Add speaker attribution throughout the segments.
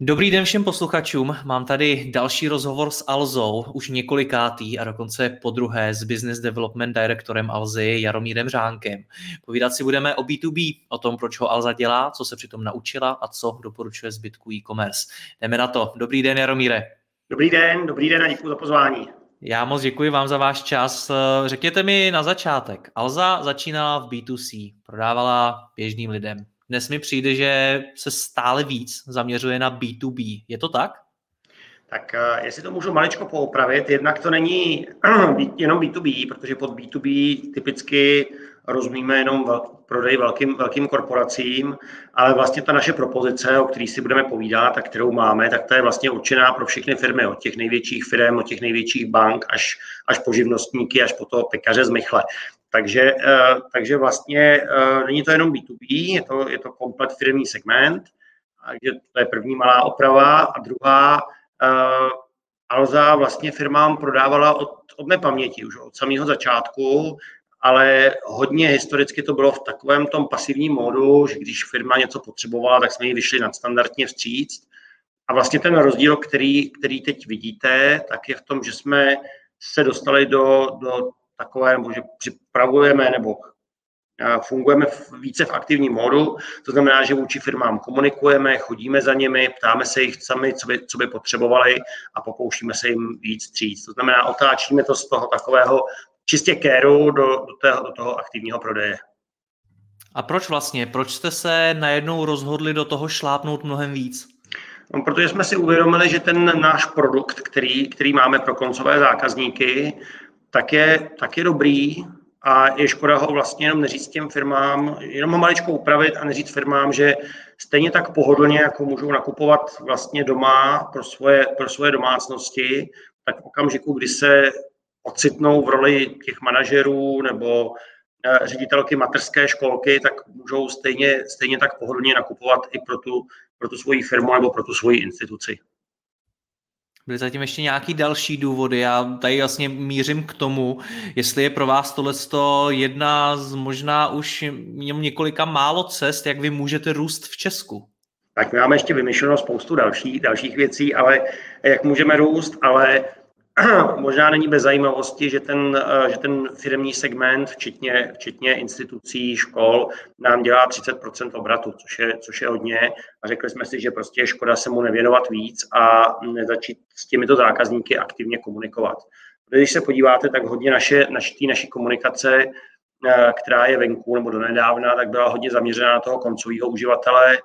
Speaker 1: Dobrý den všem posluchačům. Mám tady další rozhovor s Alzou, už několikátý a dokonce po druhé s Business Development Directorem Alzy Jaromírem Řánkem. Povídat si budeme o B2B, o tom, proč ho Alza dělá, co se přitom naučila a co doporučuje zbytku e-commerce. Jdeme na to. Dobrý den, Jaromíre.
Speaker 2: Dobrý den, dobrý den a děkuji za pozvání.
Speaker 1: Já moc děkuji vám za váš čas. Řekněte mi na začátek. Alza začínala v B2C, prodávala běžným lidem. Dnes mi přijde, že se stále víc zaměřuje na B2B. Je to tak?
Speaker 2: Tak eh, jestli to můžu maličko poupravit, jednak to není jenom B2B, protože pod B2B typicky rozumíme jenom prodej velkým, velkým korporacím, ale vlastně ta naše propozice, o které si budeme povídat a kterou máme, tak ta je vlastně určená pro všechny firmy, od těch největších firm, od těch největších bank až, až po živnostníky, až po toho pekaře z Michle. Takže, eh, takže vlastně eh, není to jenom B2B, je to, je to komplet firmní segment, takže to je první malá oprava. A druhá, eh, Alza vlastně firmám prodávala od, od nepaměti, už od samého začátku, ale hodně historicky to bylo v takovém tom pasivním módu, že když firma něco potřebovala, tak jsme ji vyšli nadstandardně vstříct. A vlastně ten rozdíl, který, který teď vidíte, tak je v tom, že jsme se dostali do, do takové, že připravujeme nebo fungujeme více v aktivním módu, to znamená, že vůči firmám komunikujeme, chodíme za nimi, ptáme se jich sami, co by, co by potřebovali a pokoušíme se jim víc stříct. To znamená, otáčíme to z toho takového čistě kéru do, do, toho, do toho aktivního prodeje.
Speaker 1: A proč vlastně? Proč jste se najednou rozhodli do toho šlápnout mnohem víc?
Speaker 2: No, protože jsme si uvědomili, že ten náš produkt, který, který máme pro koncové zákazníky, tak je, tak je dobrý a je škoda ho vlastně jenom neříct těm firmám, jenom ho maličko upravit a neříct firmám, že stejně tak pohodlně, jako můžou nakupovat vlastně doma pro svoje, pro svoje domácnosti, tak v okamžiku, kdy se ocitnou v roli těch manažerů nebo eh, ředitelky materské školky, tak můžou stejně, stejně tak pohodlně nakupovat i pro tu, pro tu svoji firmu nebo pro tu svoji instituci.
Speaker 1: Byly zatím ještě nějaký další důvody. Já tady vlastně mířím k tomu, jestli je pro vás tohle jedna z možná už několika málo cest, jak vy můžete růst v Česku.
Speaker 2: Tak my máme ještě vymyšleno spoustu dalších, dalších věcí, ale jak můžeme růst, ale možná není bez zajímavosti, že ten, eh, že ten firmní segment, včetně, včetně institucí, škol, nám dělá 30% obratu, což je, což je hodně. A řekli jsme si, že prostě je škoda se mu nevěnovat víc a nezačít s těmito zákazníky aktivně komunikovat. Když se podíváte, tak hodně naše, naší, naší komunikace, eh, která je venku nebo donedávna, tak byla hodně zaměřená na toho koncového uživatele,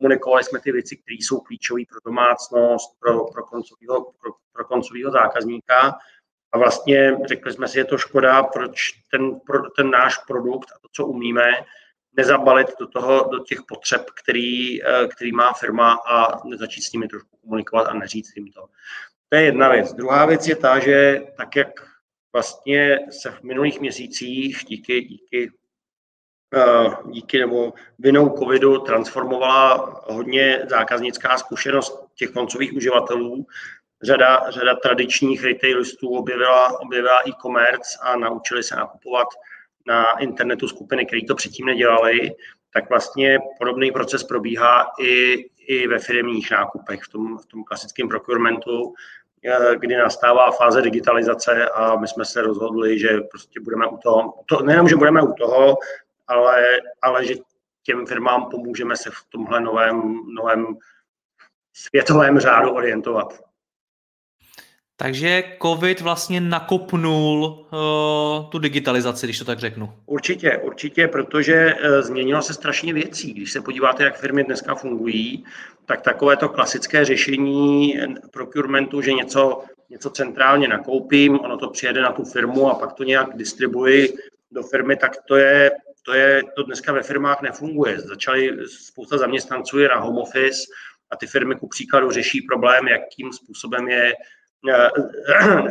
Speaker 2: komunikovali jsme ty věci, které jsou klíčové pro domácnost, pro, pro, koncovýho, pro, pro koncovýho zákazníka. A vlastně řekli jsme si, je to škoda, proč ten, pro, ten náš produkt a to, co umíme, nezabalit do, toho, do těch potřeb, který, eh, který má firma a začít s nimi trošku komunikovat a neříct jim to. To je jedna věc. Druhá věc je ta, že tak, jak vlastně se v minulých měsících díky, díky díky nebo vinou covidu transformovala hodně zákaznická zkušenost těch koncových uživatelů. Řada, řada tradičních retailistů objevila, objevila e-commerce a naučili se nakupovat na internetu skupiny, které to předtím nedělali, tak vlastně podobný proces probíhá i, i ve firmních nákupech, v tom, v tom klasickém procurementu, eh, kdy nastává fáze digitalizace a my jsme se rozhodli, že prostě budeme u toho, to, nejenom, že budeme u toho, ale, ale že těm firmám pomůžeme se v tomhle novém, novém světovém řádu orientovat.
Speaker 1: Takže COVID vlastně nakopnul uh, tu digitalizaci, když to tak řeknu.
Speaker 2: Určitě, určitě, protože uh, změnilo se strašně věcí. Když se podíváte, jak firmy dneska fungují, tak takové to klasické řešení procurementu, že něco, něco centrálně nakoupím, ono to přijede na tu firmu a pak to nějak distribuji do firmy, tak to je, to je, to dneska ve firmách nefunguje. Začali spousta zaměstnanců je na home office a ty firmy ku příkladu řeší problém, jakým způsobem je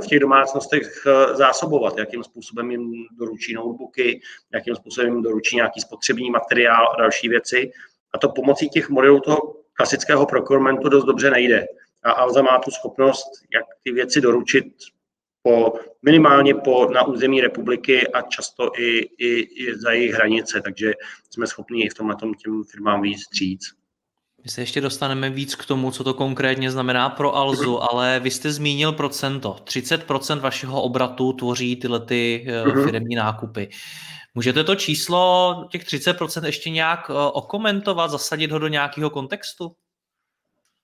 Speaker 2: v těch domácnostech eh, zásobovat, jakým způsobem jim doručí notebooky, jakým způsobem jim doručí nějaký spotřební materiál a další věci. A to pomocí těch modelů toho klasického procurementu dost dobře nejde. A Alza má tu schopnost, jak ty věci doručit po, minimálně po, na území republiky a často i, i, i za jejich hranice, takže jsme schopni i v tomhle těm firmám víc stříc.
Speaker 1: My se ještě dostaneme víc k tomu, co to konkrétně znamená pro Alzu, ale vy jste zmínil procento. 30% vašeho obratu tvoří tyhle ty uh-huh. firmní nákupy. Můžete to číslo, těch 30% ještě nějak eh, okomentovat, zasadit ho do nějakého kontextu?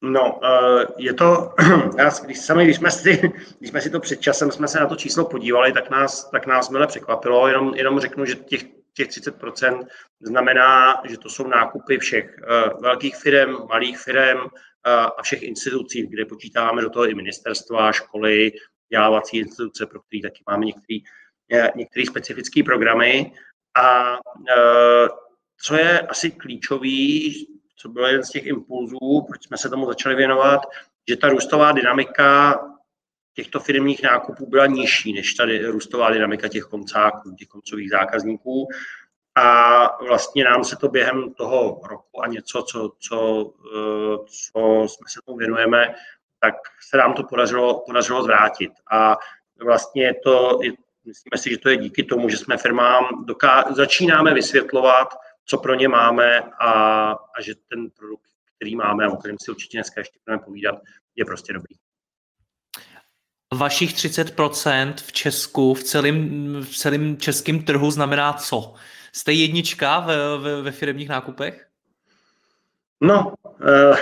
Speaker 2: No, eh, je to, když, sami, když, jsme si, když jsme si to před časem jsme se na to číslo podívali, tak nás, tak nás mile překvapilo, jenom, jenom řeknu, že těch těch 30% znamená, že to jsou nákupy všech eh, velkých firm, malých firm eh, a všech institucí, kde počítáme do toho i ministerstva, školy, vzdělávací instituce, pro které taky máme některé některé specifické programy. A co je asi klíčový, co byl jeden z těch impulzů, proč jsme se tomu začali věnovat, že ta růstová dynamika těchto firmních nákupů byla nižší než tady růstová dynamika těch koncáků, těch koncových zákazníků. A vlastně nám se to během toho roku a něco, co, co, eh, co jsme se tomu věnujeme, tak se nám to podařilo, podařilo zvrátit. A vlastně to, myslíme si, že to je díky tomu, že jsme firmám doká- začínáme vysvětlovat, co pro ně máme a, a že ten produkt, který máme a o kterém si určitě dneska ještě budeme povídat, je prostě dobrý
Speaker 1: vašich 30% v Česku, v celém, v celém českém trhu znamená co? Jste jednička ve, ve, ve firmních nákupech?
Speaker 2: No, uh,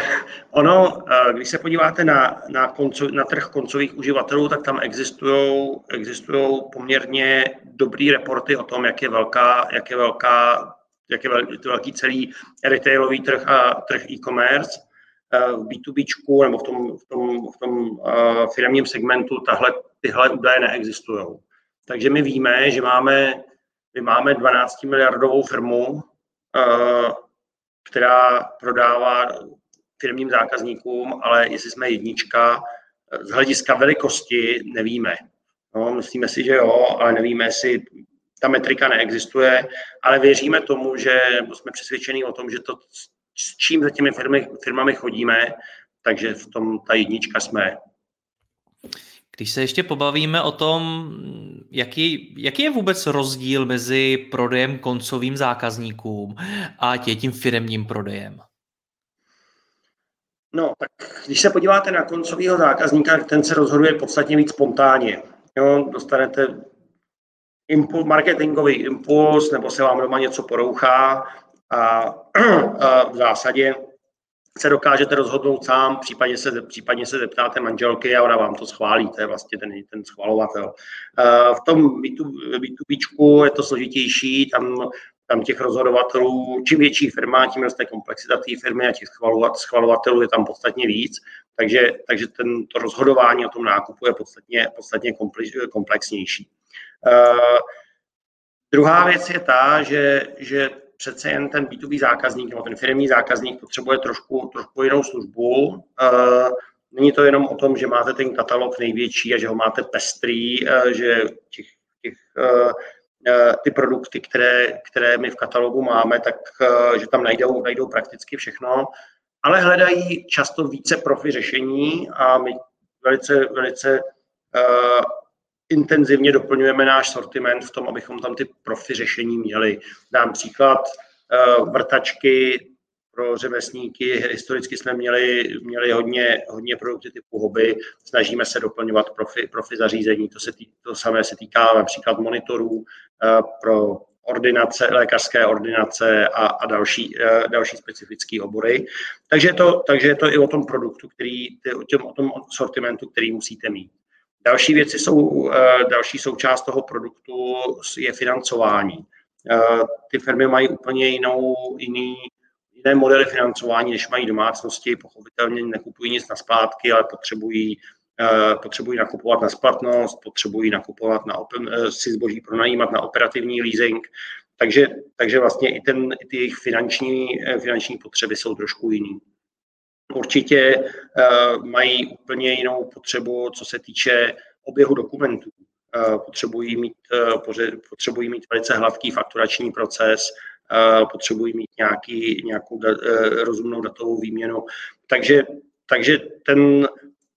Speaker 2: ono, uh, když se podíváte na, na, konco, na trh koncových uživatelů, tak tam existují existují poměrně dobrý reporty o tom, jak je velká, jak je velká, jak je velký celý retailový trh a trh e-commerce. Eh, v B2B nebo v tom, v tom, v tom uh, firmním segmentu tahle, tyhle údaje neexistují. Takže my víme, že máme, my máme 12 miliardovou firmu, uh, která prodává firmním zákazníkům, ale jestli jsme jednička, z hlediska velikosti nevíme. No, myslíme si, že jo, ale nevíme, jestli ta metrika neexistuje, ale věříme tomu, že jsme přesvědčení o tom, že to s čím za těmi firmy, firmami chodíme, takže v tom ta jednička jsme.
Speaker 1: Když se ještě pobavíme o tom, jaký, jaký je vůbec rozdíl mezi prodejem koncovým zákazníkům a tím firmním prodejem?
Speaker 2: No, tak když se podíváte na koncového zákazníka, ten se rozhoduje podstatně víc spontánně. Jo, dostanete impuls, marketingový impuls, nebo se vám doma něco porouchá a, a v zásadě se dokážete rozhodnout sám, případně se, případně se zeptáte manželky a ona vám to schválí, to je vlastně ten, ten schvalovatel. V tom B2B je to složitější, tam, tam těch rozhodovatelů, čím větší firma, tím roste komplexita té firmy a těch schvalovatelů je tam podstatně víc, takže, takže ten, to rozhodování o tom nákupu je podstatně, podstatně komplexnější. Uh, druhá věc je ta, že, že přece jen ten B2B zákazník nebo ten firmní zákazník potřebuje trošku, trošku jinou službu. Eh, není to jenom o tom, že máte ten katalog největší a že ho máte pestrý, eh, že těch, těch, ty produkty, které, které my v katalogu máme, tak že tam najdou, najdou prakticky všechno, ale hledají často více profi řešení a my velice, velice intenzivně doplňujeme náš sortiment v tom, abychom tam ty profi řešení měli. Dám příklad, eh, vrtačky pro řemeslníky. Historicky jsme měli, měli hodně, hodně produkty typu hobby. Snažíme se doplňovat profi, profi zařízení. To, se tý, to samé se týká například monitorů eh, pro ordinace, lékařské ordinace a, a další, eh, další specifické obory. Takže je, to, takže je to i o tom produktu, který, o, tom, o tom sortimentu, který musíte mít. Další věci jsou, další součást toho produktu je financování. Ty firmy mají úplně jinou, jiný, jiné modely financování, než mají domácnosti. Pochopitelně nekupují nic na splátky, ale potřebují potřebují nakupovat na splatnost, potřebují nakupovat na, si zboží pronajímat na operativní leasing, takže, takže vlastně i, ten, i ty jejich finanční, finanční potřeby jsou trošku jiný. Určitě uh, mají úplně jinou potřebu, co se týče oběhu dokumentů. Uh, potřebují, mít, uh, potřebují mít velice hladký fakturační proces, potřebují mít nějaký, nějakou da, rozumnou datovou výměnu. Takže, takže ten,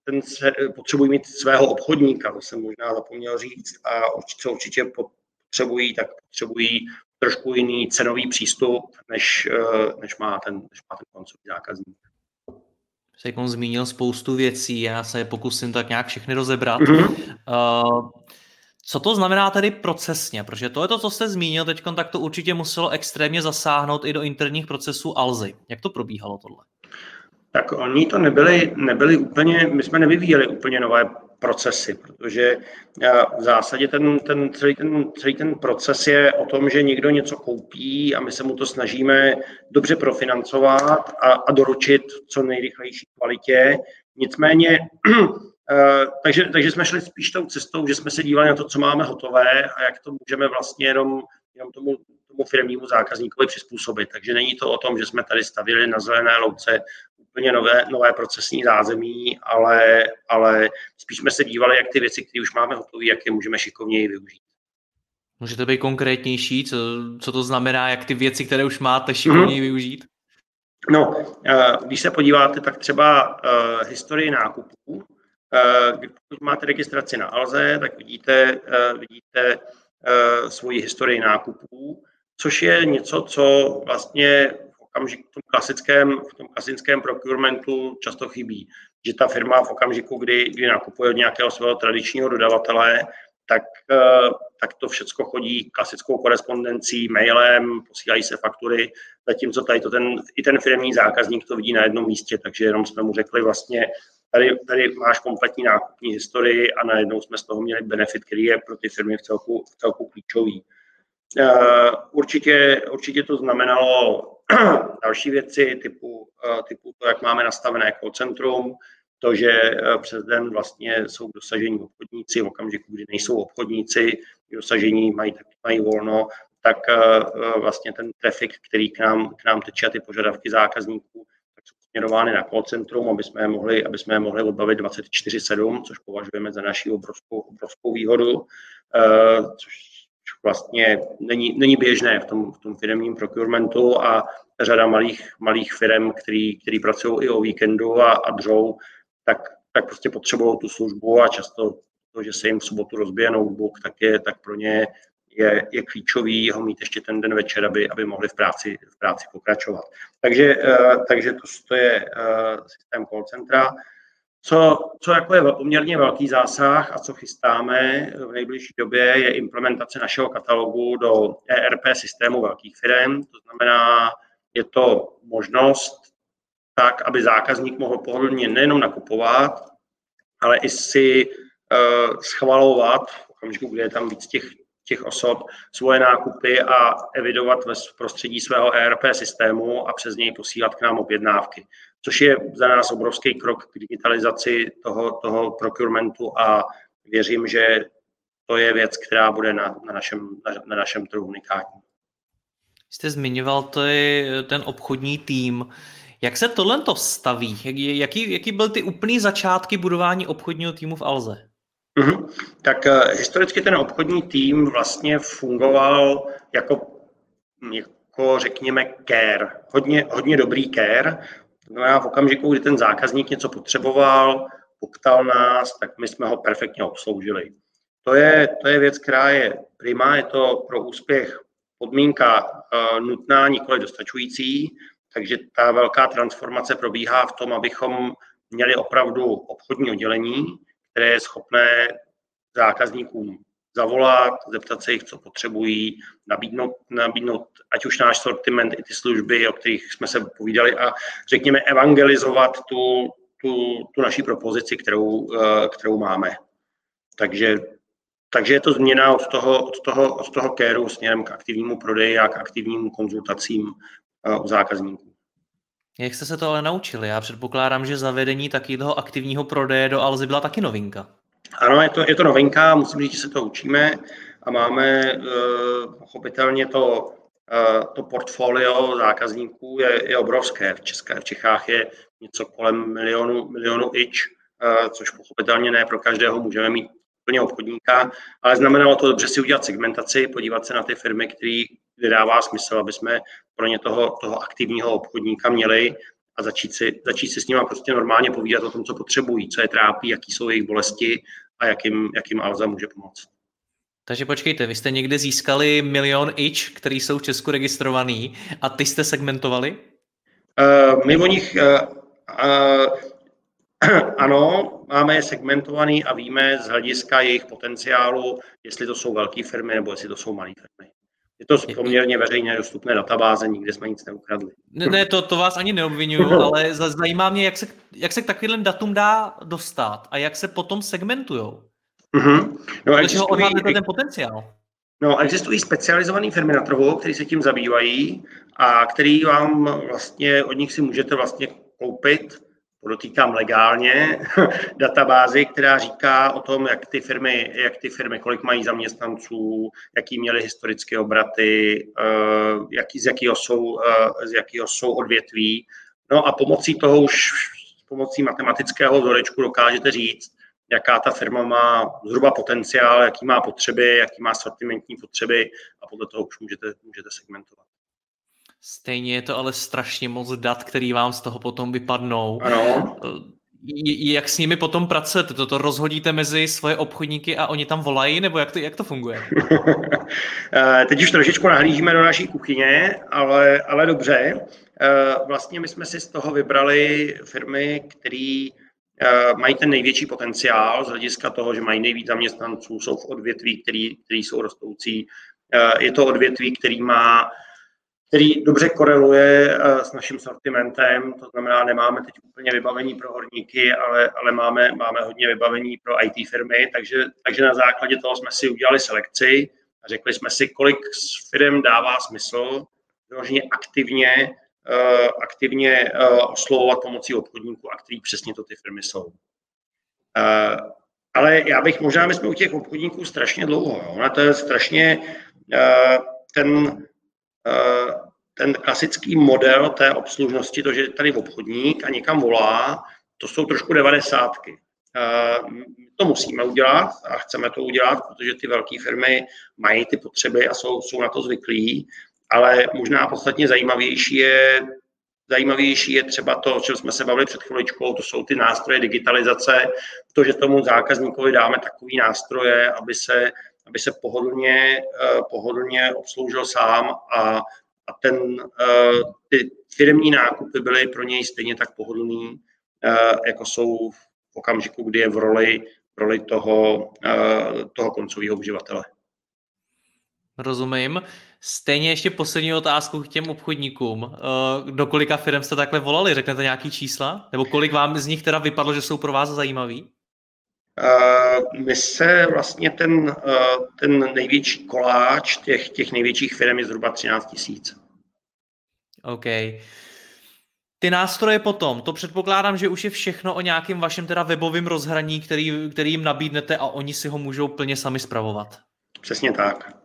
Speaker 2: ten se, potřebují mít svého obchodníka, to jsem možná zapomněl říct, a co určitě potřebují, tak potřebují trošku jiný cenový přístup, než, než, má, ten, než má ten koncový zákazník
Speaker 1: se jako zmínil spoustu věcí, já se je pokusím tak nějak všechny rozebrat. Mm-hmm. Uh, co to znamená tedy procesně? Protože to je to, co jste zmínil teď, tak to určitě muselo extrémně zasáhnout i do interních procesů Alzy. Jak to probíhalo tohle?
Speaker 2: Tak oni to nebyli, nebyli úplně, my jsme nevyvíjeli úplně nové procesy, protože eh, v zásadě ten, ten, celý, ten, celý ten proces je o tom, že někdo něco koupí a my se mu to snažíme dobře profinancovat a, a doručit v co nejrychlejší kvalitě. Nicméně, eh, takže, takže jsme šli spíš tou cestou, že jsme se dívali na to, co máme hotové a jak to můžeme vlastně jenom, jenom tomu, tomu firmnímu zákazníkovi přizpůsobit. Takže není to o tom, že jsme tady stavili na zelené louce úplně nové, nové procesní zázemí, ale, ale spíš jsme se dívali, jak ty věci, které už máme hotové, jak je můžeme šikovněji využít.
Speaker 1: Můžete být konkrétnější, co, co to znamená, jak ty věci, které už máte, šikovněji mm-hmm. využít?
Speaker 2: No, eh, když se podíváte, tak třeba uh, historii nákupů, uh, když máte registraci na Alze, tak vidíte, vidíte svoji historii nákupů, což je něco, co vlastně okamžiku, v tom klasickém, v tom klasickém procurementu často chybí. Že ta firma v okamžiku, kdy, kdy nakupuje od nějakého svého tradičního dodavatele, tak, eh, tak to všechno chodí klasickou korespondencí, mailem, posílají se faktury, zatímco tady to ten, i ten firmní zákazník to vidí na jednom místě, takže jenom jsme mu řekli vlastně, tady, tady máš kompletní nákupní historii a najednou jsme z toho měli benefit, který je pro ty firmy v celku, v celku klíčový. Eh, určitě, určitě to znamenalo další věci typu, eh, typu to, jak máme nastavené call centrum, to, že eh, přes den vlastně jsou dosažení obchodníci, v okamžiku, kdy nejsou obchodníci, dosažení mají, tak mají volno, tak vlastně ten trafik, který k nám, k nám teče, ty požadavky zákazníků, tak jsou směrovány na call centrum, aby jsme je mohli, aby jsme je mohli odbavit 24-7, což považujeme za naši obrovskou, obrovskou výhodu, což vlastně není, není běžné v tom, v tom firmním procurementu a řada malých, malých firm, který, který pracují i o víkendu a, a dřou, tak, tak prostě potřebují tu službu a často to, že se jim v sobotu rozbije notebook, tak, je, tak pro ně je, je klíčový ho mít ještě ten den večer, aby, aby mohli v práci, v práci pokračovat. Takže, uh, takže to, to je uh, systém call centra. Co, co jako je poměrně velký zásah a co chystáme v nejbližší době, je implementace našeho katalogu do ERP systému velkých firm. To znamená, je to možnost tak, aby zákazník mohl pohodlně nejenom nakupovat, ale i si uh, schvalovat v okamžiku, kdy je tam víc těch, těch osob, svoje nákupy a evidovat ve prostředí svého ERP systému a přes něj posílat k nám objednávky což je za nás obrovský krok k digitalizaci toho, toho procurementu a věřím, že to je věc, která bude na, na, našem, na, na našem trhu unikátní.
Speaker 1: Jste zmiňoval ty, ten obchodní tým. Jak se tohle to staví? Jaký, jaký byl ty úplný začátky budování obchodního týmu v Alze?
Speaker 2: Mm-hmm. Tak uh, historicky ten obchodní tým vlastně fungoval jako, jako řekněme, care. Hodně, hodně dobrý care. No já v okamžiku, kdy ten zákazník něco potřeboval, poptal nás, tak my jsme ho perfektně obsloužili. To je, to je věc, která je prima, je to pro úspěch podmínka uh, nutná, nikoli dostačující, takže ta velká transformace probíhá v tom, abychom měli opravdu obchodní oddělení, které je schopné zákazníkům zavolat, zeptat se jich, co potřebují, nabídnout, nabídnout ať už náš sortiment, i ty služby, o kterých jsme se povídali a řekněme evangelizovat tu, tu, tu naši propozici, kterou, eh, kterou máme. Takže, takže je to změna od toho, od toho, od toho kéru směrem k aktivnímu prodeji a k aktivním konzultacím u zákazníků.
Speaker 1: Jak jste se to ale naučili? Já předpokládám, že zavedení takového aktivního prodeje do Alzy byla taky novinka.
Speaker 2: Ano, je to, je to novinka, musím říct, že se to učíme a máme uh, pochopitelně to, uh, to portfolio zákazníků je, je obrovské. V, České, v Čechách je něco kolem milionu, milionu ič, uh, což pochopitelně ne pro každého můžeme mít plně obchodníka, ale znamenalo to dobře si udělat segmentaci, podívat se na ty firmy, který, kde dává smysl, aby jsme pro ně toho, toho aktivního obchodníka měli a začít si, začít si s nimi prostě normálně povídat o tom, co potřebují, co je trápí, jaký jsou jejich bolesti a jakým, jakým Alza může pomoct.
Speaker 1: Takže počkejte, vy jste někde získali milion ič, který jsou v Česku registrovaný a ty jste segmentovali?
Speaker 2: Uh, my o nich, uh, uh, ano, máme je segmentovaný a víme z hlediska jejich potenciálu, jestli to jsou velké firmy nebo jestli to jsou malé firmy. Je to poměrně veřejně dostupné databáze, nikde jsme nic neukradli.
Speaker 1: Ne, ne to, to vás ani neobvinuju, ale zajímá mě, jak se, jak se k takovým datům dá dostat a jak se potom segmentujou. Mm-hmm. No, existují, ho odhadnete ten potenciál?
Speaker 2: No, existují specializované firmy na trhu, které se tím zabývají a který vám vlastně, od nich si můžete vlastně koupit podotýkám legálně, databázi, která říká o tom, jak ty firmy, jak ty firmy, kolik mají zaměstnanců, jaký měly historické obraty, eh, jaký, z, jakého jsou, eh, z jakého jsou odvětví. No a pomocí toho už, pomocí matematického vzorečku dokážete říct, jaká ta firma má zhruba potenciál, jaký má potřeby, jaký má sortimentní potřeby a podle toho už můžete, můžete segmentovat.
Speaker 1: Stejně je to ale strašně moc dat, který vám z toho potom vypadnou.
Speaker 2: Ano.
Speaker 1: Jak s nimi potom pracujete? Toto rozhodíte mezi svoje obchodníky a oni tam volají, nebo jak to, jak to funguje?
Speaker 2: Eh, teď už trošičku nahlížíme do naší kuchyně, ale, ale dobře. Eh, vlastně my jsme si z toho vybrali firmy, které eh, mají ten největší potenciál z hlediska toho, že mají nejvíc zaměstnanců, jsou v odvětví, který, který jsou rostoucí. Je to odvětví, který má který dobře koreluje eh, s naším sortimentem, to znamená, nemáme teď úplně vybavení pro horníky, ale, ale máme, máme hodně vybavení pro IT firmy, takže, takže na základě toho jsme si udělali selekci a řekli jsme si, kolik firm dává smysl vyloženě aktivně, uh, aktivně uh, oslovovat pomocí obchodníků a který přesně to ty firmy jsou. Ale já bych možná, my jsme u těch obchodníků strašně dlouho, jo? to je strašně ten Eh, ten klasický model té obslužnosti, to, že tady obchodník a někam volá, to jsou trošku devadesátky. Eh, to musíme udělat a chceme to udělat, protože ty velké firmy mají ty potřeby a jsou, jsou na to zvyklí, ale možná podstatně zajímavější je, zajímavější je třeba to, o čem jsme se bavili před chviličkou, to jsou ty nástroje digitalizace, to, že tomu zákazníkovi dáme takový nástroje, aby se aby se pohodlně, eh, pohodlně obsloužil sám a, a ten, eh, ty firmní nákupy byly pro něj stejně tak pohodlný, eh, jako jsou v okamžiku, kdy je v roli, v roli toho, toho koncového uživatele.
Speaker 1: Rozumím. Stejně ještě poslední otázku k těm obchodníkům. Do kolika firm jste takhle volali? Řeknete nějaký čísla? Nebo kolik vám z nich teda vypadlo, že jsou pro vás zajímavý?
Speaker 2: My se vlastně ten, ten největší koláč těch, těch největších firm je zhruba 13 tisíc.
Speaker 1: OK. Ty nástroje potom, to předpokládám, že už je všechno o nějakém vašem teda webovém rozhraní, který, který jim nabídnete a oni si ho můžou plně sami spravovat.
Speaker 2: Přesně tak.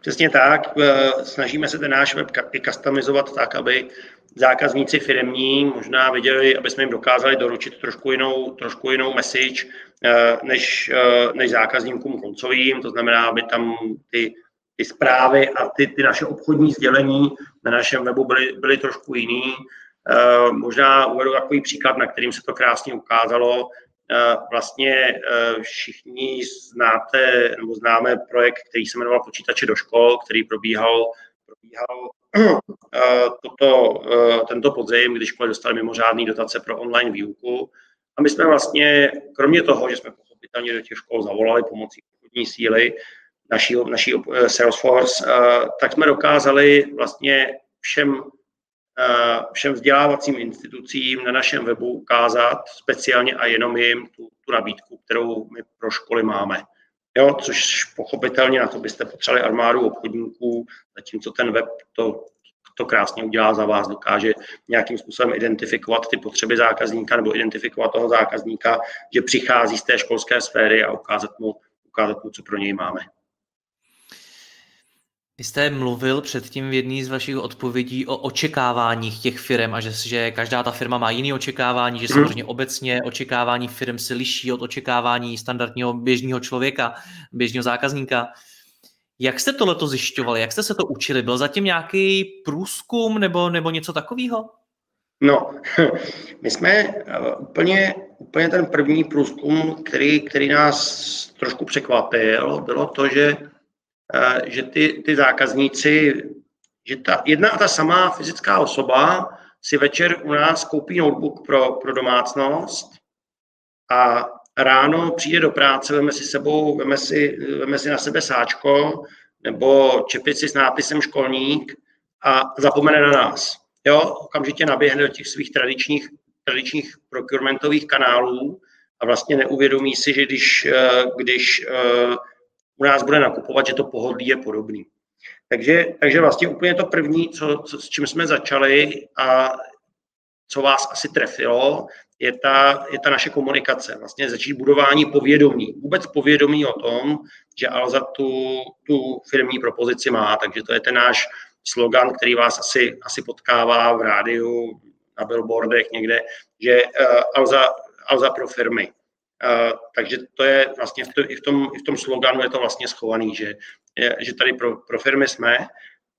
Speaker 2: Přesně tak. E, snažíme se ten náš web i customizovat tak, aby zákazníci firmní možná viděli, aby jsme jim dokázali doručit trošku jinou, trošku jinou message, Eh, než, eh, než zákazníkům koncovým, to znamená, aby tam ty, ty zprávy a ty, ty naše obchodní sdělení na našem webu byly, byly trošku jiný. Eh, možná uvedu takový příklad, na kterým se to krásně ukázalo. Vlastně všichni znáte, nebo známe projekt, který se jmenoval Počítače do škol, který probíhal, probíhal toto, tento podzim, kdy školy dostaly mimořádné dotace pro online výuku. A my jsme vlastně, kromě toho, že jsme pochopitelně do těch škol zavolali pomocí obchodní síly, naší, naší eh, Salesforce, eh, tak jsme dokázali vlastně všem všem vzdělávacím institucím na našem webu ukázat speciálně a jenom jim tu, tu nabídku, kterou my pro školy máme. Jo, což pochopitelně na to byste potřebovali armádu obchodníků, zatímco ten web to, to krásně udělá za vás, dokáže nějakým způsobem identifikovat ty potřeby zákazníka nebo identifikovat toho zákazníka, že přichází z té školské sféry a ukázat mu, ukázat mu co pro něj máme.
Speaker 1: Vy jste mluvil předtím v jedné z vašich odpovědí o očekáváních těch firm a že, že každá ta firma má jiné očekávání, že mhm. samozřejmě obecně očekávání firm se liší od očekávání standardního běžného člověka, běžného zákazníka. Jak jste tohleto zjišťovali? Jak jste se to učili? Byl zatím nějaký průzkum nebo, nebo něco takového?
Speaker 2: No, my jsme eh, úplně, úplně ten první průzkum, který, který nás trošku překvapil, bylo to, že že ty, ty zákazníci, že ta jedna a ta samá fyzická osoba si večer u nás koupí notebook pro, pro domácnost a ráno přijde do práce, veme si sebou, veme si, veme si na sebe sáčko nebo čepici s nápisem školník a zapomene na nás. Jo, okamžitě naběhne do těch svých tradičních, tradičních procurementových kanálů a vlastně neuvědomí si, že když, eh, když eh, u nás bude nakupovat, že to pohodlí je podobný. Takže, takže vlastně úplně to první, co, co, s čím jsme začali a co vás asi trefilo, je ta, je ta naše komunikace. Vlastně začít budování povědomí. Vůbec povědomí o tom, že Alza tu, tu firmní propozici má. Takže to je ten náš slogan, který vás asi, asi potkává v rádiu, na billboardech někde, že uh, Alza, Alza pro firmy. Uh, takže to je vlastně v, to, i, v tom, i v tom sloganu je to vlastně schovaný, že, je, že tady pro, pro firmy jsme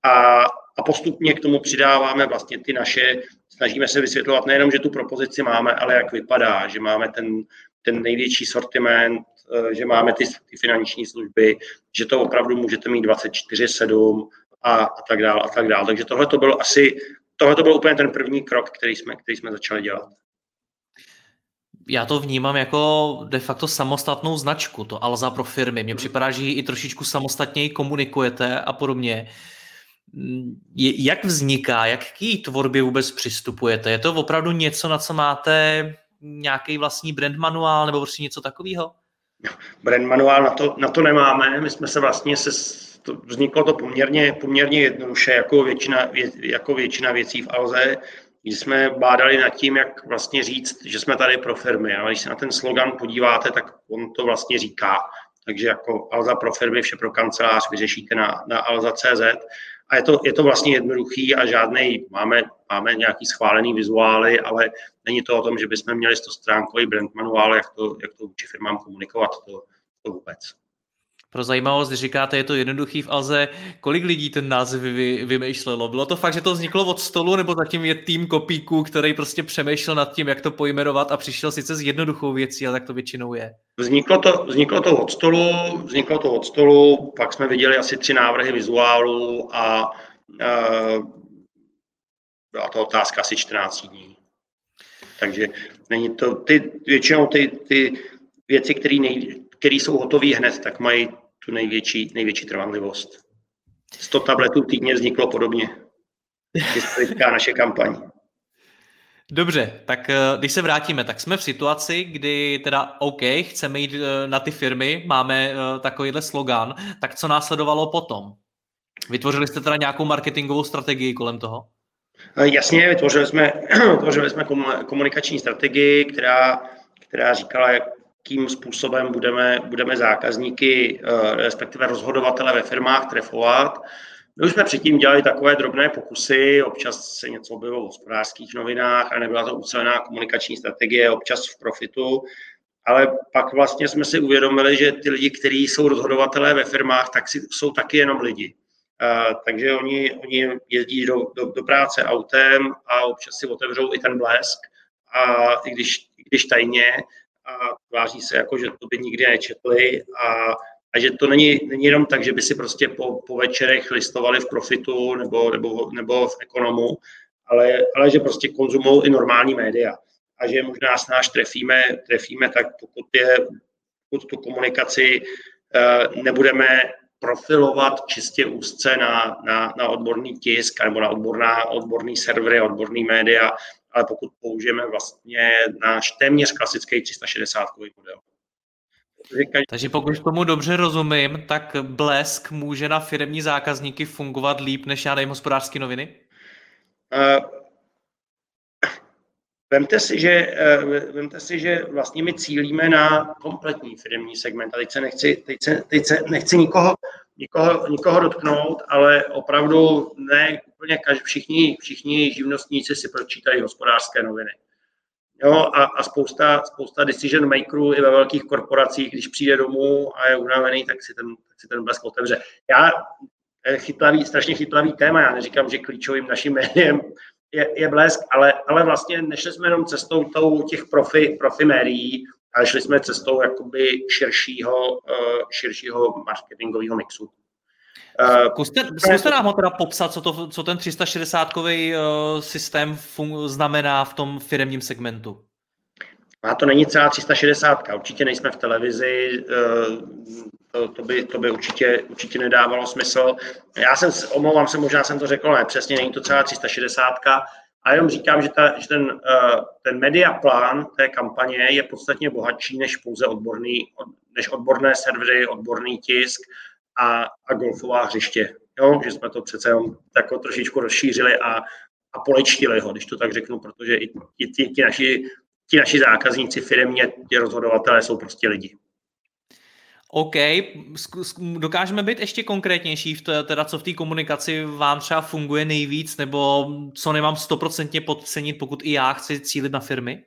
Speaker 2: a, a postupně k tomu přidáváme vlastně ty naše, snažíme se vysvětlovat nejenom, že tu propozici máme, ale jak vypadá, že máme ten, ten největší sortiment, uh, že máme ty, ty finanční služby, že to opravdu můžete mít 24-7 a, a tak dále a tak dále. Takže tohle to byl asi, tohle to byl úplně ten první krok, který jsme, který jsme začali dělat
Speaker 1: já to vnímám jako de facto samostatnou značku, to Alza pro firmy. Mně připadá, že ji i trošičku samostatněji komunikujete a podobně. Jak vzniká, jak k její tvorbě vůbec přistupujete? Je to opravdu něco, na co máte nějaký vlastní brand manuál nebo prostě něco takového?
Speaker 2: Brand manuál na to, na to nemáme. My jsme se vlastně se, to, vzniklo to poměrně, poměrně jednoduše, jako většina, vě, jako většina věcí v Alze když jsme bádali nad tím, jak vlastně říct, že jsme tady pro firmy. A když se na ten slogan podíváte, tak on to vlastně říká. Takže jako Alza pro firmy, vše pro kancelář vyřešíte na, na alza.cz. A je to, je to vlastně jednoduchý a žádný, máme, máme nějaký schválený vizuály, ale není to o tom, že bychom měli 100 stránkový brand manuál, jak to, jak to vůči firmám komunikovat, to, to vůbec.
Speaker 1: Pro zajímavost, když říkáte, je to jednoduchý v Alze, kolik lidí ten název vy, vymýšlelo? Bylo to fakt, že to vzniklo od stolu, nebo zatím je tým kopíků, který prostě přemýšlel nad tím, jak to pojmenovat a přišel sice s jednoduchou věcí, ale tak to většinou je?
Speaker 2: Vzniklo to, vzniklo to od stolu, vzniklo to od stolu, pak jsme viděli asi tři návrhy vizuálu a uh, byla to otázka asi 14 dní. Takže není to, ty, většinou ty, ty věci, které který jsou hotové hned, tak mají tu největší, největší trvanlivost. 100 tabletů týdně vzniklo podobně. Historická naše kampaň.
Speaker 1: Dobře, tak eh, když se vrátíme, tak jsme v situaci, kdy teda OK, chceme jít eh, na ty firmy, máme eh, takovýhle slogan, tak co následovalo potom? Vytvořili jste teda nějakou marketingovou strategii kolem toho?
Speaker 2: Jasně, vytvořili jsme, vytvořili jsme komunikační strategii, která, která říkala, jak jakým způsobem budeme, budeme zákazníky, eh, respektive rozhodovatele ve firmách trefovat. My už jsme předtím dělali takové drobné pokusy, občas se něco objevilo v hospodářských novinách a nebyla to ucelená komunikační strategie, občas v profitu, ale pak vlastně jsme si uvědomili, že ty lidi, kteří jsou rozhodovatelé ve firmách, tak si, jsou taky jenom lidi. Uh, takže oni, oni jezdí do, do, do práce autem a občas si otevřou i ten blesk, a i když, i když tajně, a tváří se jako, že to by nikdy nečetli a, a že to není, není jenom tak, že by si prostě po, po večerech listovali v Profitu nebo, nebo, nebo v Ekonomu, ale, ale že prostě konzumují i normální média. A že možná s náš trefíme, trefíme tak pokud, je, pokud tu komunikaci uh, nebudeme profilovat čistě úzce na, na, na odborný tisk nebo na odborná, odborný servery, odborný média, ale pokud použijeme vlastně náš téměř klasický 360 model.
Speaker 1: Takže pokud tomu dobře rozumím, tak blesk může na firmní zákazníky fungovat líp než já nevím hospodářské noviny? Uh,
Speaker 2: Vemte si, že, uh, vemte si, že vlastně my cílíme na kompletní firmní segment. A teď se nechci, teď se, teď se nechci nikoho, nikoho, nikoho dotknout, ale opravdu ne úplně každý, všichni, všichni živnostníci si pročítají hospodářské noviny. Jo, a, a spousta, spousta decision makerů i ve velkých korporacích, když přijde domů a je unavený, tak si ten, tak si ten blesk otevře. Já, chytlavý, strašně chytlavý téma, já neříkám, že klíčovým naším médiem je, je blesk, ale, ale vlastně nešli jsme jenom cestou tou těch profi, profi médií, ale šli jsme cestou jakoby širšího, uh, širšího marketingového mixu.
Speaker 1: Uh, zkuste, zkuste nám ho teda popsat, co, to, co ten 360-kový uh, systém fun- znamená v tom firmním segmentu.
Speaker 2: A to není celá 360, určitě nejsme v televizi, uh, to, to, by, to by určitě, určitě nedávalo smysl. Já jsem, omlouvám se, možná jsem to řekl, ne, přesně není to celá 360, a jenom říkám, že, ta, že ten, ten media plán té kampaně je podstatně bohatší než pouze odborný, než odborné servery, odborný tisk a, a golfová hřiště. Jo, že jsme to přece jenom tak trošičku rozšířili a, a polečtili ho, když to tak řeknu, protože i ti, ti, ti, naši, ti naši zákazníci, firmě, ti rozhodovatelé jsou prostě lidi.
Speaker 1: OK, dokážeme být ještě konkrétnější v to, teda co v té komunikaci vám třeba funguje nejvíc, nebo co nemám stoprocentně podcenit, pokud i já chci cílit na firmy?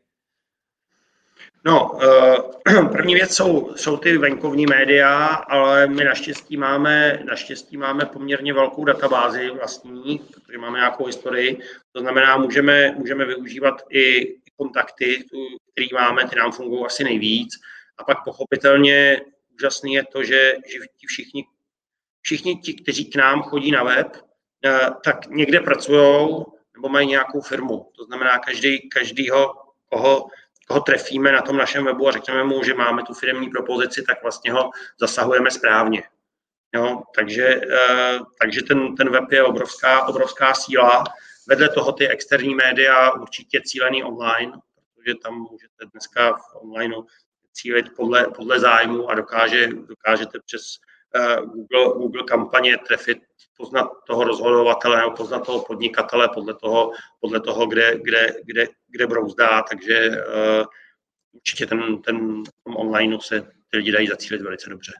Speaker 2: No, eh, první věc jsou, jsou ty venkovní média, ale my naštěstí máme, naštěstí máme poměrně velkou databázi vlastní, protože máme nějakou historii. To znamená, můžeme, můžeme využívat i kontakty, které máme, ty nám fungují asi nejvíc. A pak pochopitelně úžasný je to, že, že všichni, všichni ti, kteří k nám chodí na web, eh, tak někde pracují nebo mají nějakou firmu. To znamená, každý, každýho, koho koho trefíme na tom našem webu a řekneme mu, že máme tu firmní propozici, tak vlastně ho zasahujeme správně. Jo, takže, eh, takže ten, ten web je obrovská, obrovská síla. Vedle toho ty externí média určitě cílený online, protože tam můžete dneska v online cílit podle, podle zájmu a dokáže, dokážete přes Google, Google kampaně trefit, poznat toho rozhodovatele nebo poznat toho podnikatele podle toho, podle toho kde, kde, kde, kde brouzdá, takže uh, určitě ten, ten online se ty lidi dají zacílit velice dobře.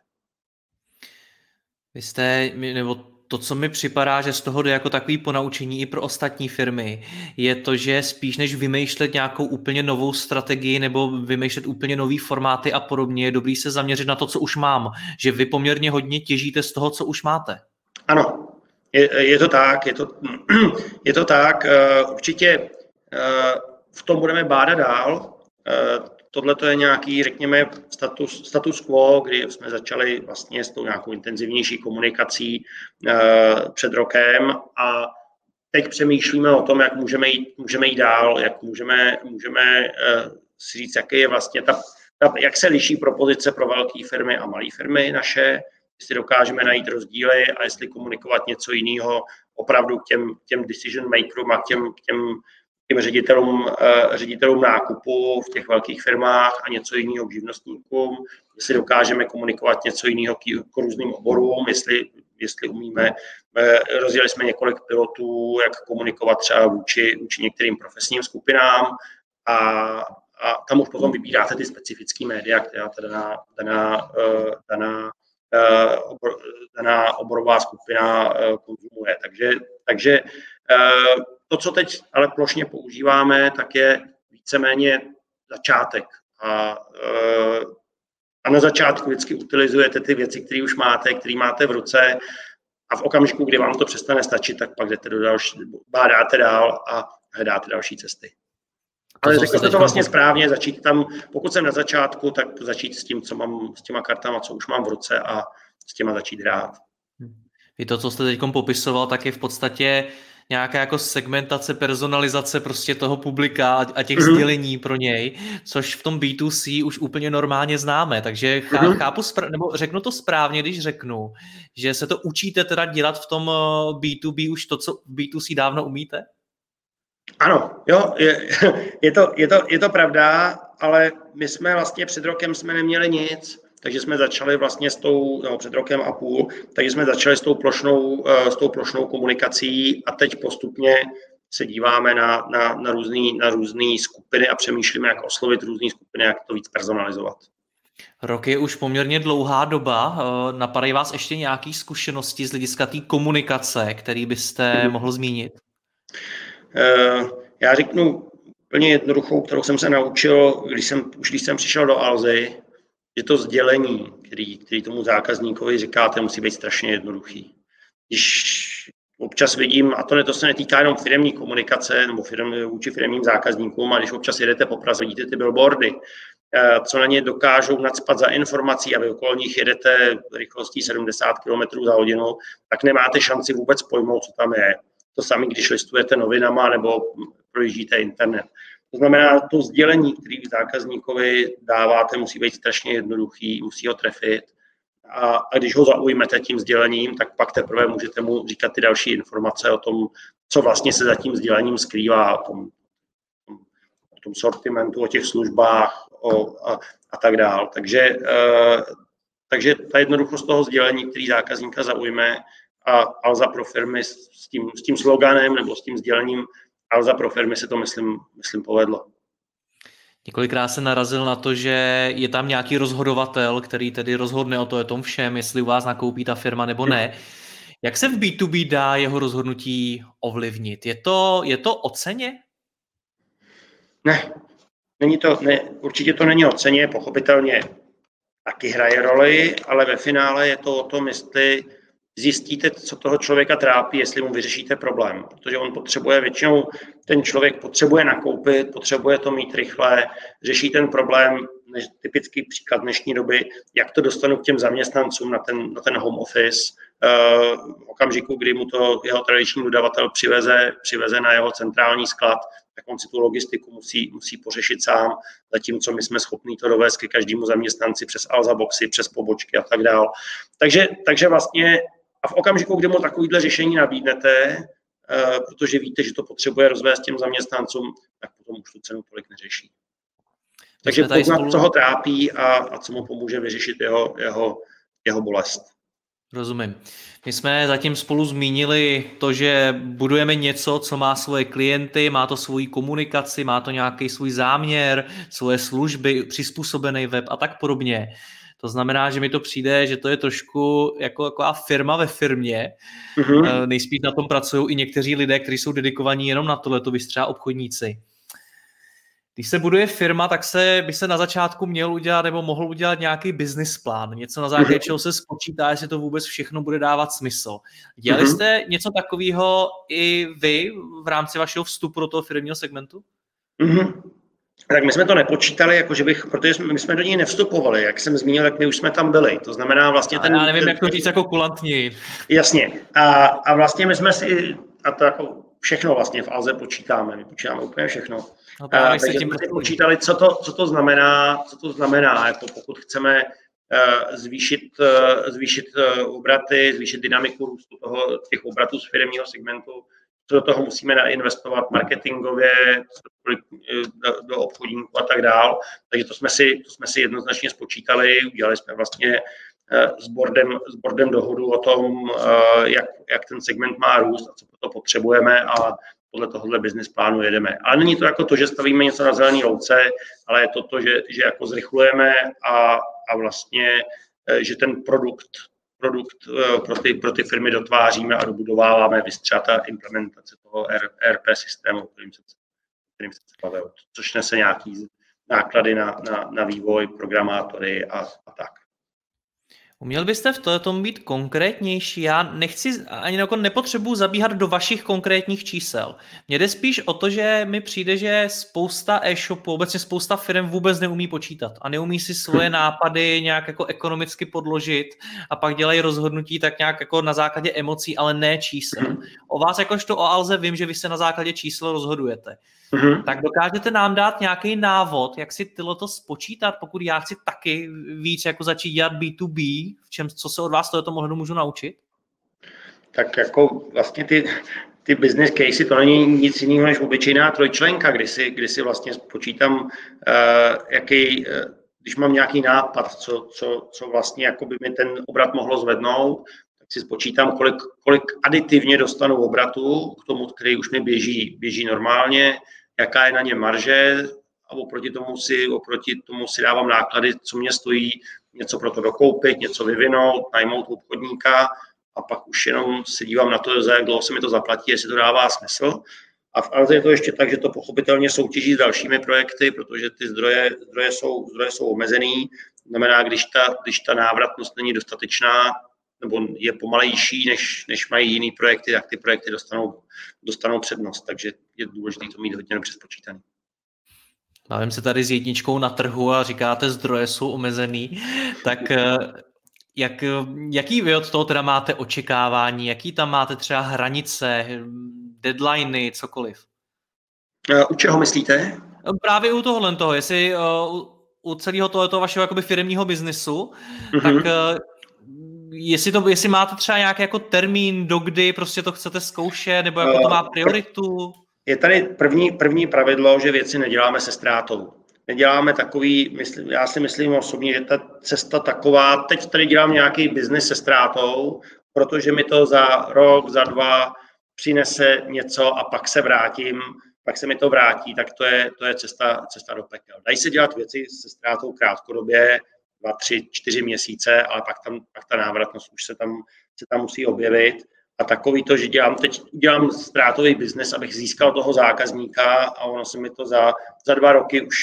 Speaker 1: Vy jste, nebo to, co mi připadá, že z toho jde jako takový ponaučení i pro ostatní firmy, je to, že spíš než vymýšlet nějakou úplně novou strategii nebo vymýšlet úplně nový formáty a podobně, je dobrý se zaměřit na to, co už mám. Že vy poměrně hodně těžíte z toho, co už máte.
Speaker 2: Ano, je, je to tak, je to, je to tak. Eh, určitě eh, v tom budeme bádat dál. Tohle to je nějaký, řekněme, status, status quo, kdy jsme začali vlastně s tou nějakou intenzivnější komunikací uh, před rokem a teď přemýšlíme o tom, jak můžeme jít, můžeme jít dál, jak můžeme, můžeme uh, si říct, jaký je vlastně ta, ta, jak se liší propozice pro velké firmy a malé firmy naše, jestli dokážeme najít rozdíly a jestli komunikovat něco jiného opravdu k těm, těm decision makerům a k těm, k těm těm ředitelům, eh, ředitelům nákupu v těch velkých firmách a něco jiného k živnostníkům, jestli dokážeme komunikovat něco jiného k, různým oborům, jestli, jestli umíme. Eh, rozjeli jsme několik pilotů, jak komunikovat třeba vůči, vůči některým profesním skupinám a, a tam už potom vybíráte ty specifické média, která ta daná, daná, eh, daná, daná oborová skupina konzumuje. Takže, takže to, co teď ale plošně používáme, tak je víceméně začátek. A, eh, a na začátku vždycky utilizujete ty věci, které už máte, které máte v ruce a v okamžiku, kdy vám to přestane stačit, tak pak jdete do další, bádáte dál a hledáte další cesty. Ale řekl jste to vlastně správně, začít tam, pokud jsem na začátku, tak začít s tím, co mám, s těma kartama, co už mám v ruce a s těma začít hrát.
Speaker 1: I to, co jste teď popisoval, tak je v podstatě nějaká jako segmentace, personalizace prostě toho publika a těch mm-hmm. sdělení pro něj, což v tom B2C už úplně normálně známe, takže mm-hmm. chápu, nebo řeknu to správně, když řeknu, že se to učíte teda dělat v tom B2B eh, už to, co v B2C dávno umíte?
Speaker 2: Ano, jo, je, je, to, je, to, je to pravda, ale my jsme vlastně před rokem jsme neměli nic, takže jsme začali vlastně s tou, no, před rokem a půl, takže jsme začali s tou plošnou, eh, s tou plošnou komunikací a teď postupně se díváme na, na, na různé na různý skupiny a přemýšlíme, jak oslovit různé skupiny, jak to víc personalizovat.
Speaker 1: Rok je už poměrně dlouhá doba. Eh, napadají vás ještě nějaké zkušenosti z hlediska té komunikace, který byste mohl zmínit?
Speaker 2: Eh, já řeknu úplně jednoduchou, kterou jsem se naučil, když jsem, už když jsem přišel do Alzy, že to sdělení, který, který tomu zákazníkovi říkáte, musí být strašně jednoduchý. Když občas vidím, a to, ne, to se netýká jenom firmní komunikace nebo firm, vůči firmním zákazníkům, a když občas jedete po Praze, vidíte ty billboardy, eh, co na ně dokážou nadspat za informací a vy okolo nich jedete rychlostí 70 km za hodinu, tak nemáte šanci vůbec pojmout, co tam je. To sami, když listujete novinama nebo projíždíte internet. To znamená, to sdělení, který zákazníkovi dáváte, musí být strašně jednoduchý, musí ho trefit. A, a když ho zaujmete tím sdělením, tak pak teprve můžete mu říkat ty další informace o tom, co vlastně se za tím sdělením skrývá, o tom, o tom sortimentu, o těch službách o, a, a tak dál. Takže, e, takže ta jednoduchost toho sdělení, který zákazníka zaujme, a Alza pro firmy s tím, s tím sloganem nebo s tím sdělením Alza pro firmy se to, myslím, myslím povedlo.
Speaker 1: Několikrát se narazil na to, že je tam nějaký rozhodovatel, který tedy rozhodne o to, je tom všem, jestli u vás nakoupí ta firma nebo ne. Jak se v B2B dá jeho rozhodnutí ovlivnit? Je to, je to o ceně?
Speaker 2: Ne, není to, ne, určitě to není o ceně, pochopitelně taky hraje roli, ale ve finále je to o tom, jestli zjistíte, co toho člověka trápí, jestli mu vyřešíte problém. Protože on potřebuje většinou, ten člověk potřebuje nakoupit, potřebuje to mít rychle, řeší ten problém, než, typický příklad dnešní doby, jak to dostanu k těm zaměstnancům na ten, na ten home office, uh, v okamžiku, kdy mu to jeho tradiční dodavatel přiveze, přiveze na jeho centrální sklad, tak on si tu logistiku musí, musí pořešit sám, zatímco my jsme schopni to dovést ke každému zaměstnanci přes Alza boxy, přes pobočky a tak dál. Takže, takže vlastně a v okamžiku, kdy mu takovýhle řešení nabídnete, uh, protože víte, že to potřebuje rozvést těm zaměstnancům, tak potom už tu cenu tolik neřeší. Takže poznat, spolu... co ho trápí a, a co mu pomůže vyřešit jeho, jeho, jeho bolest.
Speaker 1: Rozumím. My jsme zatím spolu zmínili to, že budujeme něco, co má svoje klienty, má to svoji komunikaci, má to nějaký svůj záměr, svoje služby, přizpůsobený web a tak podobně. To znamená, že mi to přijde, že to je trošku jako taková firma ve firmě. Mm-hmm. Nejspíš na tom pracují i někteří lidé, kteří jsou dedikovaní jenom na tohle, to třeba obchodníci. Když se buduje firma, tak se by se na začátku měl udělat nebo mohl udělat nějaký business plán, něco na základě mm-hmm. čeho se spočítá, jestli to vůbec všechno bude dávat smysl. Dělali mm-hmm. jste něco takového i vy v rámci vašeho vstupu do toho firmního segmentu?
Speaker 2: Mm-hmm tak my jsme to nepočítali, jako že bych, protože jsme, my jsme do něj nevstupovali, jak jsem zmínil, tak my už jsme tam byli. To znamená vlastně
Speaker 1: ten... Já nevím, ten, jak to říct jako kulantní.
Speaker 2: Jasně. A, a vlastně my jsme si, a to jako všechno vlastně v Alze počítáme, my počítáme úplně všechno. No a, takže jsme si počítali, co to, co to znamená, co to znamená, jako pokud chceme uh, zvýšit, uh, zvýšit uh, obraty, zvýšit dynamiku růstu toho, těch obratů z firmního segmentu, co do toho musíme nainvestovat marketingově, do, do obchodníků a tak dál. Takže to jsme si, to jsme si jednoznačně spočítali, udělali jsme vlastně eh, s boardem, s boardem dohodu o tom, eh, jak, jak ten segment má růst a co to potřebujeme a podle tohohle business plánu jedeme. Ale není to jako to, že stavíme něco na zelený louce, ale je to to, že, že jako zrychlujeme a, a vlastně, eh, že ten produkt produkt eh, pro ty, pro ty firmy dotváříme a dobudováváme vystřata implementace toho ERP systému, kterým se, kterým se bavil, což nese nějaký náklady na, na, na vývoj, programátory a, a tak.
Speaker 1: Uměl byste v tom být konkrétnější? Já nechci, ani jako nepotřebuji zabíhat do vašich konkrétních čísel. Mně jde spíš o to, že mi přijde, že spousta e-shopů, obecně spousta firm vůbec neumí počítat a neumí si svoje nápady nějak jako ekonomicky podložit a pak dělají rozhodnutí tak nějak jako na základě emocí, ale ne čísel. O vás jakožto o Alze vím, že vy se na základě čísel rozhodujete. Mm-hmm. Tak dokážete nám dát nějaký návod, jak si tyhle to spočítat, pokud já chci taky víc jako začít dělat B2B, v čem, co se od vás tohoto mohlu můžu naučit?
Speaker 2: Tak jako vlastně ty, ty business casey, to není nic jiného než obyčejná trojčlenka, kdy si, kdy si vlastně spočítám, uh, jaký, uh, když mám nějaký nápad, co, co, co vlastně jako by mi ten obrat mohlo zvednout, tak si spočítám, kolik, kolik aditivně dostanu obratu k tomu, který už mi běží, běží normálně, jaká je na ně marže a oproti tomu si, oproti tomu si dávám náklady, co mě stojí něco pro to dokoupit, něco vyvinout, najmout obchodníka a pak už jenom se dívám na to, za jak dlouho se mi to zaplatí, jestli to dává smysl. A v Alze je to ještě tak, že to pochopitelně soutěží s dalšími projekty, protože ty zdroje, zdroje, jsou, zdroje jsou omezený. Znamená, když ta, když ta návratnost není dostatečná, nebo je pomalejší, než, než mají jiný projekty, tak ty projekty dostanou, dostanou přednost. Takže je důležité to mít hodně dobře spočítané.
Speaker 1: Bavím se tady s jedničkou na trhu a říkáte, zdroje jsou omezený, tak eh, jak, jaký vy od toho teda máte očekávání, jaký tam máte třeba hranice, deadliny, cokoliv?
Speaker 2: Eh, u čeho myslíte?
Speaker 1: Právě u tohohle toho, jestli u celého tohoto vašeho jakoby firmního biznesu, mm-hmm. tak jestli, to, jestli máte třeba nějaký jako termín, do kdy prostě to chcete zkoušet, nebo jako to má prioritu?
Speaker 2: Je tady první, první pravidlo, že věci neděláme se ztrátou. Neděláme takový, myslím, já si myslím osobně, že ta cesta taková, teď tady dělám nějaký biznis se ztrátou, protože mi to za rok, za dva přinese něco a pak se vrátím, pak se mi to vrátí, tak to je, to je cesta, cesta do pekel. Dají se dělat věci se ztrátou krátkodobě, dva, tři, čtyři měsíce, ale pak, tam, pak ta návratnost už se tam, se tam musí objevit. A takový to, že dělám teď dělám ztrátový biznes, abych získal toho zákazníka a ono se mi to za, za dva roky už,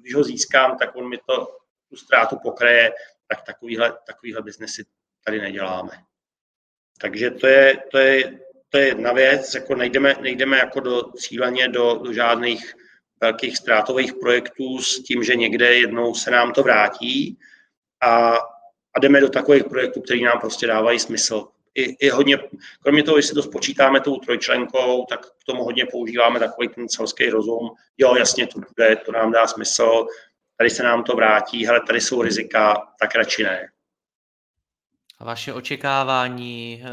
Speaker 2: když ho získám, tak on mi to tu ztrátu pokraje, tak takovýhle, takovýhle biznesy tady neděláme. Takže to je, to je, to je jedna věc, jako nejdeme, nejdeme jako do cíleně do, do žádných velkých ztrátových projektů s tím, že někde jednou se nám to vrátí, a, a jdeme do takových projektů, které nám prostě dávají smysl. I, I hodně, kromě toho, jestli to spočítáme tou trojčlenkou, tak k tomu hodně používáme takový ten celský rozum. Jo, jasně, to bude, to nám dá smysl, tady se nám to vrátí, hele, tady jsou rizika, tak radši ne.
Speaker 1: A vaše očekávání, eh,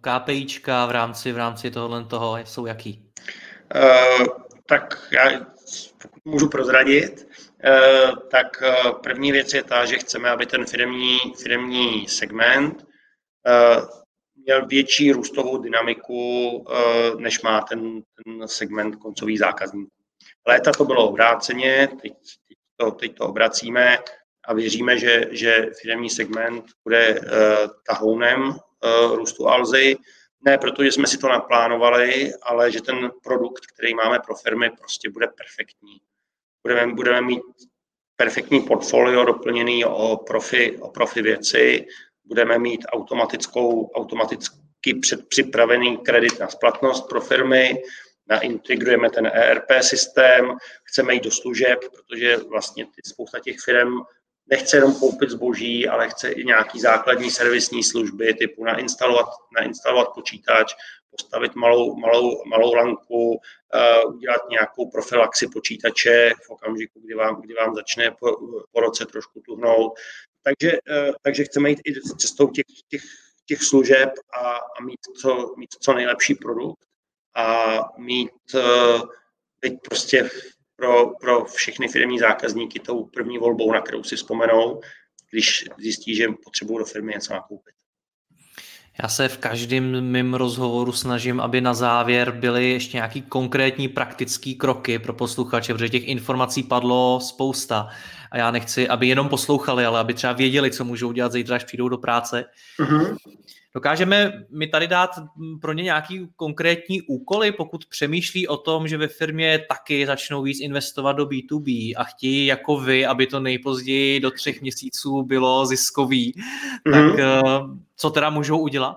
Speaker 1: KPIčka v rámci, v rámci tohohle toho jsou jaký?
Speaker 2: Uh, tak já pokud můžu prozradit, Eh, tak eh, první věc je ta, že chceme, aby ten firmní, firmní segment měl větší růstovou dynamiku, než má ten, ten segment koncových zákazníků. Léta to bylo obráceně, teď, teď, to, teď to obracíme a věříme, že, že firmní segment bude tahounem růstu Alzy. Ne protože jsme si to naplánovali, ale že ten produkt, který máme pro firmy, prostě bude perfektní budeme, budeme mít perfektní portfolio doplněný o profi, o profi věci, budeme mít automatickou, automaticky předpřipravený kredit na splatnost pro firmy, naintegrujeme ten ERP systém, chceme jít do služeb, protože vlastně spousta těch firm nechce jenom koupit zboží, ale chce i nějaký základní servisní služby, typu nainstalovat, nainstalovat počítač, postavit malou, malou, malou lanku, uh, udělat nějakou profilaxi počítače v okamžiku, kdy vám, kdy vám začne po, po roce trošku tuhnout. Takže, uh, takže chceme jít i cestou těch, těch, těch služeb a, a mít, co, mít co nejlepší produkt a mít uh, teď prostě pro, pro všechny firmní zákazníky tou první volbou, na kterou si vzpomenou, když zjistí, že potřebují do firmy něco nakoupit.
Speaker 1: Já se v každém mým rozhovoru snažím, aby na závěr byly ještě nějaký konkrétní praktický kroky pro posluchače, protože těch informací padlo spousta a já nechci, aby jenom poslouchali, ale aby třeba věděli, co můžou dělat zítra, až přijdou do práce. Mm-hmm. Dokážeme mi tady dát pro ně nějaký konkrétní úkoly, pokud přemýšlí o tom, že ve firmě taky začnou víc investovat do B2B a chtějí jako vy, aby to nejpozději do třech měsíců bylo ziskový, mm-hmm. tak eh, co teda můžou udělat?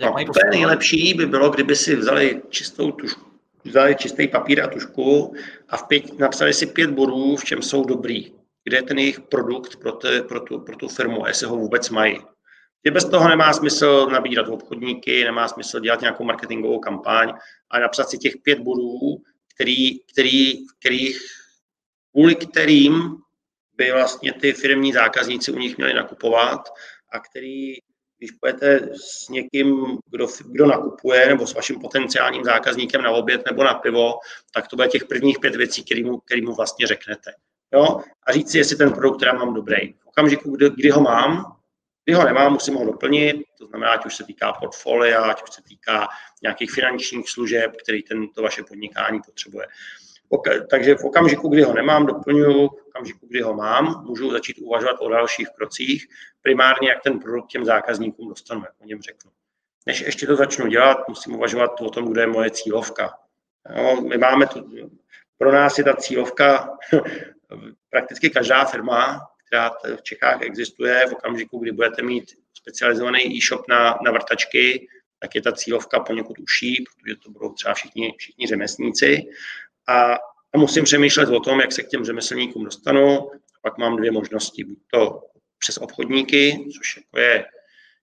Speaker 2: Jak no, úplně nejlepší by bylo, kdyby si vzali čistou tušku, vzali čistý papír a tušku a v pět, napsali si pět bodů, v čem jsou dobrý, kde je ten jejich produkt pro, te, pro, tu, pro tu firmu, jestli ho vůbec mají. Že bez toho nemá smysl nabírat obchodníky, nemá smysl dělat nějakou marketingovou kampaň, ale napsat si těch pět bodů, který, který, kterých, kvůli kterým by vlastně ty firmní zákazníci u nich měli nakupovat a který když půjdete s někým, kdo, kdo nakupuje, nebo s vaším potenciálním zákazníkem na oběd nebo na pivo, tak to bude těch prvních pět věcí, který mu, který mu vlastně řeknete. Jo? A říct si, jestli ten produkt, který mám, dobrý. V okamžiku, kdy, kdy ho mám, kdy ho nemám, musím ho doplnit, to znamená, ať už se týká portfolia, ať už se týká nějakých finančních služeb, který ten, to vaše podnikání potřebuje. Takže v okamžiku, kdy ho nemám, doplňuji, v okamžiku, kdy ho mám, můžu začít uvažovat o dalších krocích, primárně jak ten produkt těm zákazníkům dostanu, jak o něm řeknu. Než ještě to začnu dělat, musím uvažovat o tom, kde je moje cílovka. Jo, my máme tu, pro nás je ta cílovka prakticky každá firma, která v Čechách existuje, v okamžiku, kdy budete mít specializovaný e-shop na, na vrtačky, tak je ta cílovka poněkud uší, protože to budou třeba všichni, všichni řemeslníci a, a musím přemýšlet o tom, jak se k těm řemeslníkům dostanu. Pak mám dvě možnosti. Buď to přes obchodníky, což jako je,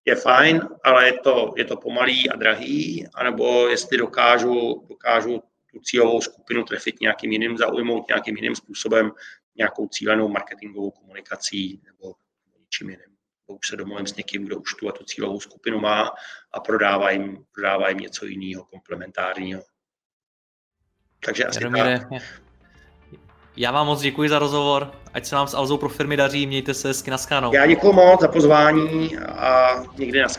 Speaker 2: je fajn, ale je to, je to pomalý a drahý, anebo jestli dokážu, dokážu tu cílovou skupinu trefit nějakým jiným, zaujmout nějakým jiným způsobem, nějakou cílenou marketingovou komunikací nebo něčím jiným. Už se domluvím s někým, kdo už tu a tu cílovou skupinu má a prodává jim, prodává jim něco jiného, komplementárního. Takže asi Jaromíre, tak.
Speaker 1: Já vám moc děkuji za rozhovor, ať se vám s Alzou pro firmy daří, mějte se hezky na
Speaker 2: Já děkuji moc za pozvání a někdy na